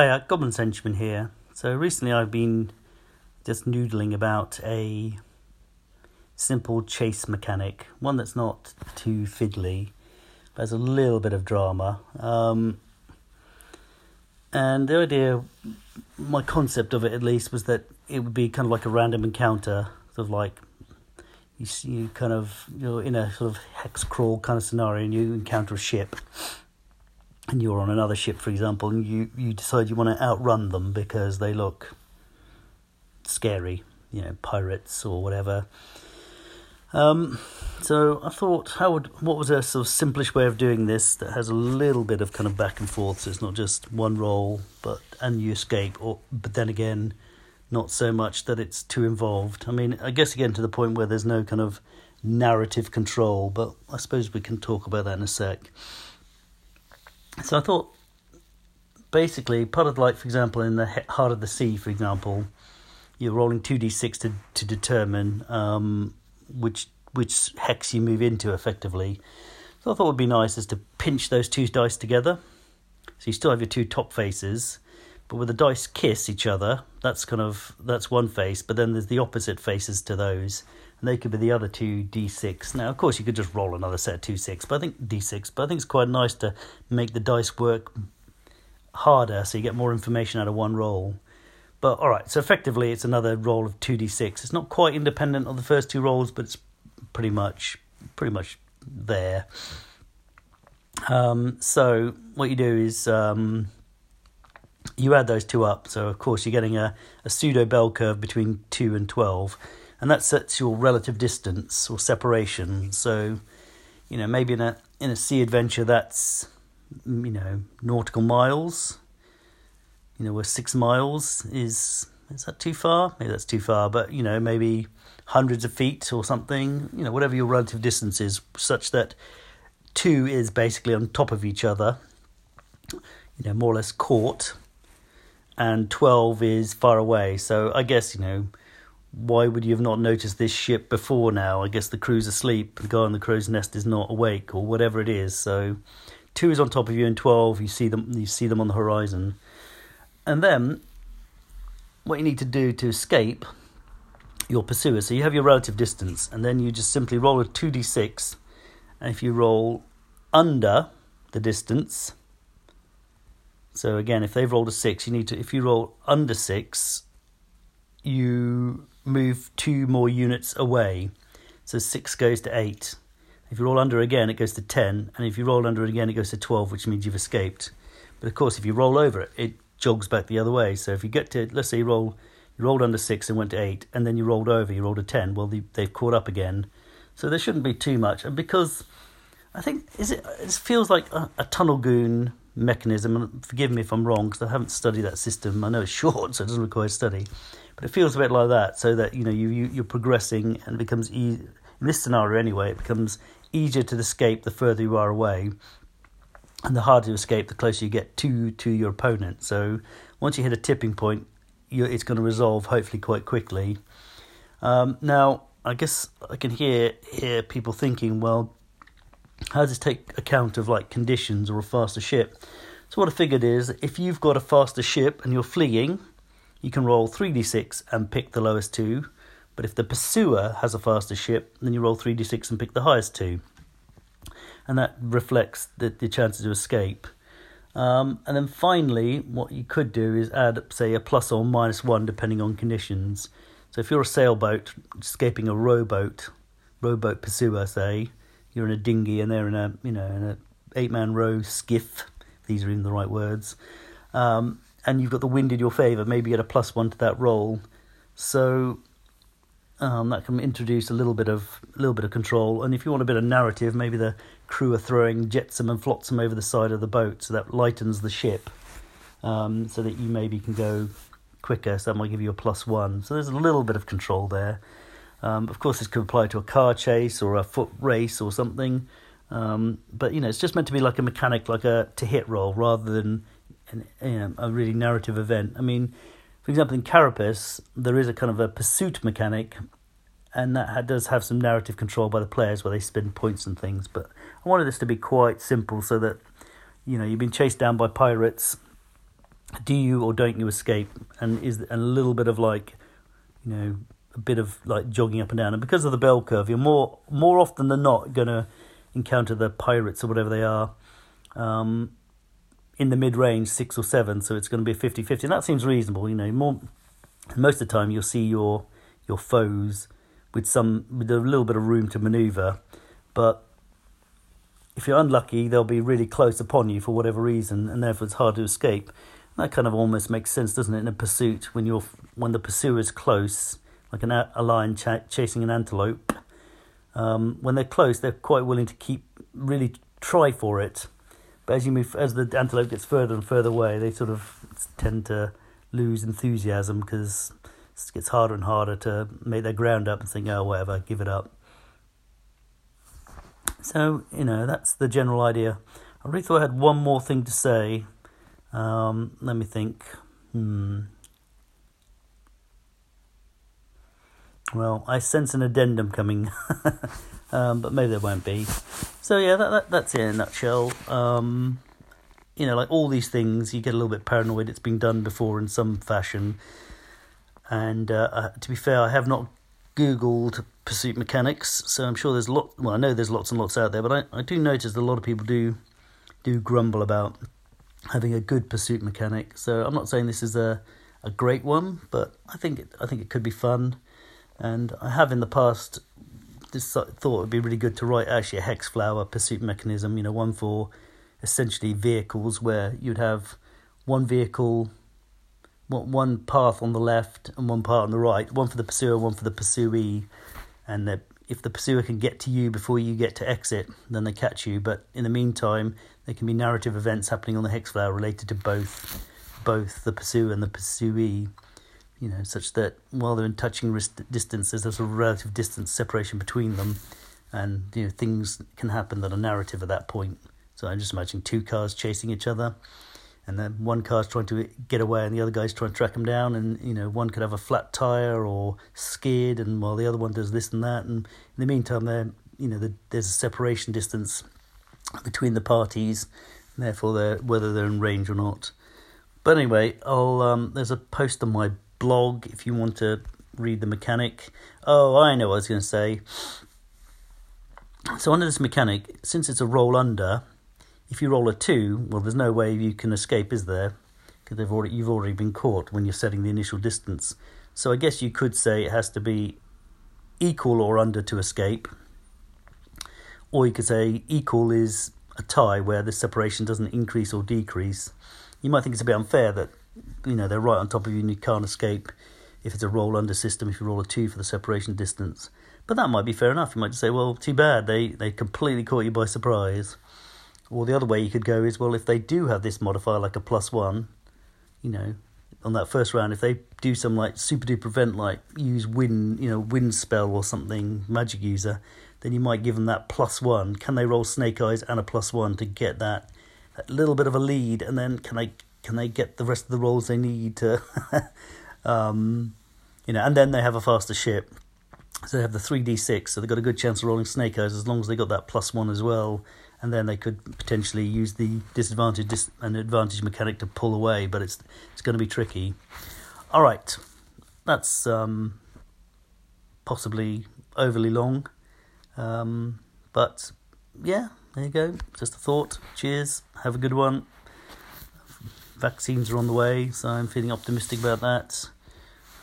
Hi, uh, Goblin Henchman here. So recently I've been just noodling about a simple chase mechanic, one that's not too fiddly, but has a little bit of drama. Um, and the idea, my concept of it at least, was that it would be kind of like a random encounter, sort of like you, you kind of you're in a sort of hex crawl kind of scenario, and you encounter a ship and you're on another ship, for example, and you, you decide you want to outrun them because they look scary, you know, pirates or whatever. Um, so I thought, how would what was a sort of simplish way of doing this that has a little bit of kind of back and forth, so it's not just one roll, but and you escape, or but then again, not so much that it's too involved. I mean, I guess again to the point where there's no kind of narrative control, but I suppose we can talk about that in a sec. So I thought, basically, part of like, for example, in the heart of the sea, for example, you're rolling two d six to to determine um, which which hex you move into effectively. So I thought it would be nice is to pinch those two dice together. So you still have your two top faces, but with the dice kiss each other, that's kind of that's one face, but then there's the opposite faces to those and they could be the other two d6. Now, of course, you could just roll another set of two six, but I think d6. But I think it's quite nice to make the dice work harder, so you get more information out of one roll. But all right, so effectively, it's another roll of two d6. It's not quite independent of the first two rolls, but it's pretty much pretty much there. Um, so what you do is um, you add those two up. So of course you're getting a, a pseudo bell curve between two and twelve and that sets your relative distance or separation. So, you know, maybe in a in a sea adventure that's mm, you know nautical miles. You know, where six miles is is that too far? Maybe that's too far, but you know, maybe hundreds of feet or something. You know, whatever your relative distance is, such that two is basically on top of each other. You know, more or less caught, and twelve is far away. So I guess you know why would you have not noticed this ship before now? I guess the crew's asleep, the guy on the crow's nest is not awake, or whatever it is. So, two is on top of you, and twelve you see them. You see them on the horizon, and then what you need to do to escape your pursuer. So you have your relative distance, and then you just simply roll a two d six, and if you roll under the distance. So again, if they've rolled a six, you need to. If you roll under six, you move two more units away. So six goes to eight. If you roll under again, it goes to 10. And if you roll under again, it goes to 12, which means you've escaped. But of course, if you roll over it, it jogs back the other way. So if you get to, let's say you roll, you rolled under six and went to eight, and then you rolled over, you rolled a 10. Well, they've caught up again. So there shouldn't be too much. And because I think, is it, it feels like a, a Tunnel Goon mechanism. And forgive me if I'm wrong, because I haven't studied that system. I know it's short, so it doesn't require study. But it feels a bit like that, so that you know you, you you're progressing and it becomes easy. In this scenario, anyway, it becomes easier to escape the further you are away, and the harder to escape the closer you get to to your opponent. So once you hit a tipping point, you it's going to resolve hopefully quite quickly. Um, now, I guess I can hear hear people thinking, well, how does this take account of like conditions or a faster ship? So what I figured is if you've got a faster ship and you're fleeing, you can roll 3d6 and pick the lowest two, but if the pursuer has a faster ship, then you roll 3d6 and pick the highest two. And that reflects the, the chances of escape. Um, and then finally, what you could do is add, say, a plus or minus one depending on conditions. So if you're a sailboat escaping a rowboat, rowboat pursuer, say, you're in a dinghy and they're in a you know in a eight man row skiff. These are even the right words. Um, and you've got the wind in your favour, maybe get a plus one to that roll. So um, that can introduce a little bit of a little bit of control. And if you want a bit of narrative, maybe the crew are throwing jetsam and flotsam over the side of the boat, so that lightens the ship, um, so that you maybe can go quicker. So that might give you a plus one. So there's a little bit of control there. Um, of course, this could apply to a car chase or a foot race or something. Um, but you know, it's just meant to be like a mechanic, like a to hit roll, rather than an, you know, a really narrative event. I mean, for example, in Carapace, there is a kind of a pursuit mechanic, and that does have some narrative control by the players where they spend points and things. But I wanted this to be quite simple so that, you know, you've been chased down by pirates, do you or don't you escape? And is a little bit of like, you know, bit of like jogging up and down. And because of the bell curve, you're more more often than not going to encounter the pirates or whatever they are. Um, in the mid range, six or seven, so it's going to be a 50 50. And that seems reasonable, you know. More, most of the time, you'll see your your foes with some with a little bit of room to maneuver, but if you're unlucky, they'll be really close upon you for whatever reason, and therefore it's hard to escape. That kind of almost makes sense, doesn't it? In a pursuit, when you're when the pursuer is close, like an, a lion ch- chasing an antelope, um, when they're close, they're quite willing to keep really try for it. But as you move, as the antelope gets further and further away, they sort of tend to lose enthusiasm because it gets harder and harder to make their ground up and think, oh, whatever, give it up. So, you know, that's the general idea. I really thought I had one more thing to say. Um, let me think. Hmm. Well, I sense an addendum coming, um, but maybe there won't be. So yeah, that, that that's it in a nutshell. Um, you know, like all these things, you get a little bit paranoid. It's been done before in some fashion, and uh, uh, to be fair, I have not googled pursuit mechanics, so I'm sure there's a lot. Well, I know there's lots and lots out there, but I, I do notice that a lot of people do do grumble about having a good pursuit mechanic. So I'm not saying this is a a great one, but I think it, I think it could be fun. And I have in the past thought it would be really good to write actually a hex flower pursuit mechanism, you know, one for essentially vehicles where you'd have one vehicle, one path on the left and one part on the right, one for the pursuer, one for the pursuee, and that if the pursuer can get to you before you get to exit, then they catch you. But in the meantime, there can be narrative events happening on the hex flower related to both both the pursuer and the pursuee you know, such that while they're in touching distance, there's a sort of relative distance separation between them, and you know things can happen that are narrative at that point. So I'm just imagining two cars chasing each other, and then one car's trying to get away, and the other guy's trying to track them down, and you know one could have a flat tire or skid, and while the other one does this and that, and in the meantime, there you know the, there's a separation distance between the parties, therefore they're, whether they're in range or not. But anyway, I'll um, there's a post on my blog if you want to read the mechanic. Oh, I know what I was going to say. So under this mechanic, since it's a roll under, if you roll a two, well, there's no way you can escape, is there? Because already you've already been caught when you're setting the initial distance. So I guess you could say it has to be equal or under to escape, or you could say equal is a tie where the separation doesn't increase or decrease. You might think it's a bit unfair that you know they're right on top of you and you can't escape if it's a roll under system if you roll a two for the separation distance. But that might be fair enough. You might just say well too bad. They they completely caught you by surprise. Or the other way you could go is well if they do have this modifier like a plus one you know on that first round if they do some like super duper event like use wind you know wind spell or something magic user then you might give them that plus one. Can they roll snake eyes and a plus one to get that, that little bit of a lead? And then can they can they get the rest of the rolls they need to, um, you know, and then they have a faster ship. So they have the 3d6, so they've got a good chance of rolling snake eyes as long as they got that plus one as well. And then they could potentially use the disadvantage dis- and advantage mechanic to pull away, but it's it's going to be tricky. All right, that's um, possibly overly long, um, but yeah, there you go. Just a thought. Cheers. Have a good one vaccines are on the way, so I'm feeling optimistic about that.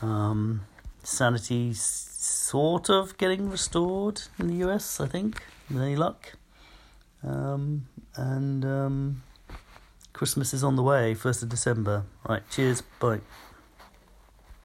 Um, sanity sort of getting restored in the US, I think, with any luck. Um, and um, Christmas is on the way, 1st of December. Right, cheers, bye.